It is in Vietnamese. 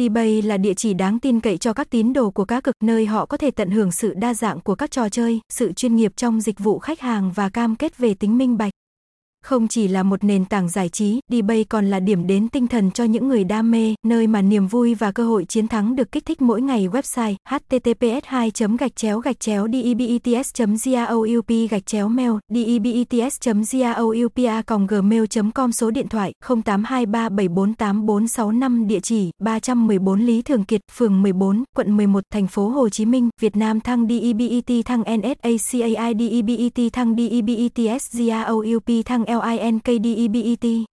eBay là địa chỉ đáng tin cậy cho các tín đồ của cá cực nơi họ có thể tận hưởng sự đa dạng của các trò chơi, sự chuyên nghiệp trong dịch vụ khách hàng và cam kết về tính minh bạch. Không chỉ là một nền tảng giải trí, Dbay còn là điểm đến tinh thần cho những người đam mê, nơi mà niềm vui và cơ hội chiến thắng được kích thích mỗi ngày. Website https 2 gạch chéo gạch chéo debets gaoup gạch chéo mail debets gaoupa gmail com số điện thoại 0823748465 địa chỉ 314 Lý Thường Kiệt, phường 14, quận 11, thành phố Hồ Chí Minh, Việt Nam thăng DEBET thăng NSACAI DEBET thăng DEBETS gaoup thăng LINKDEBET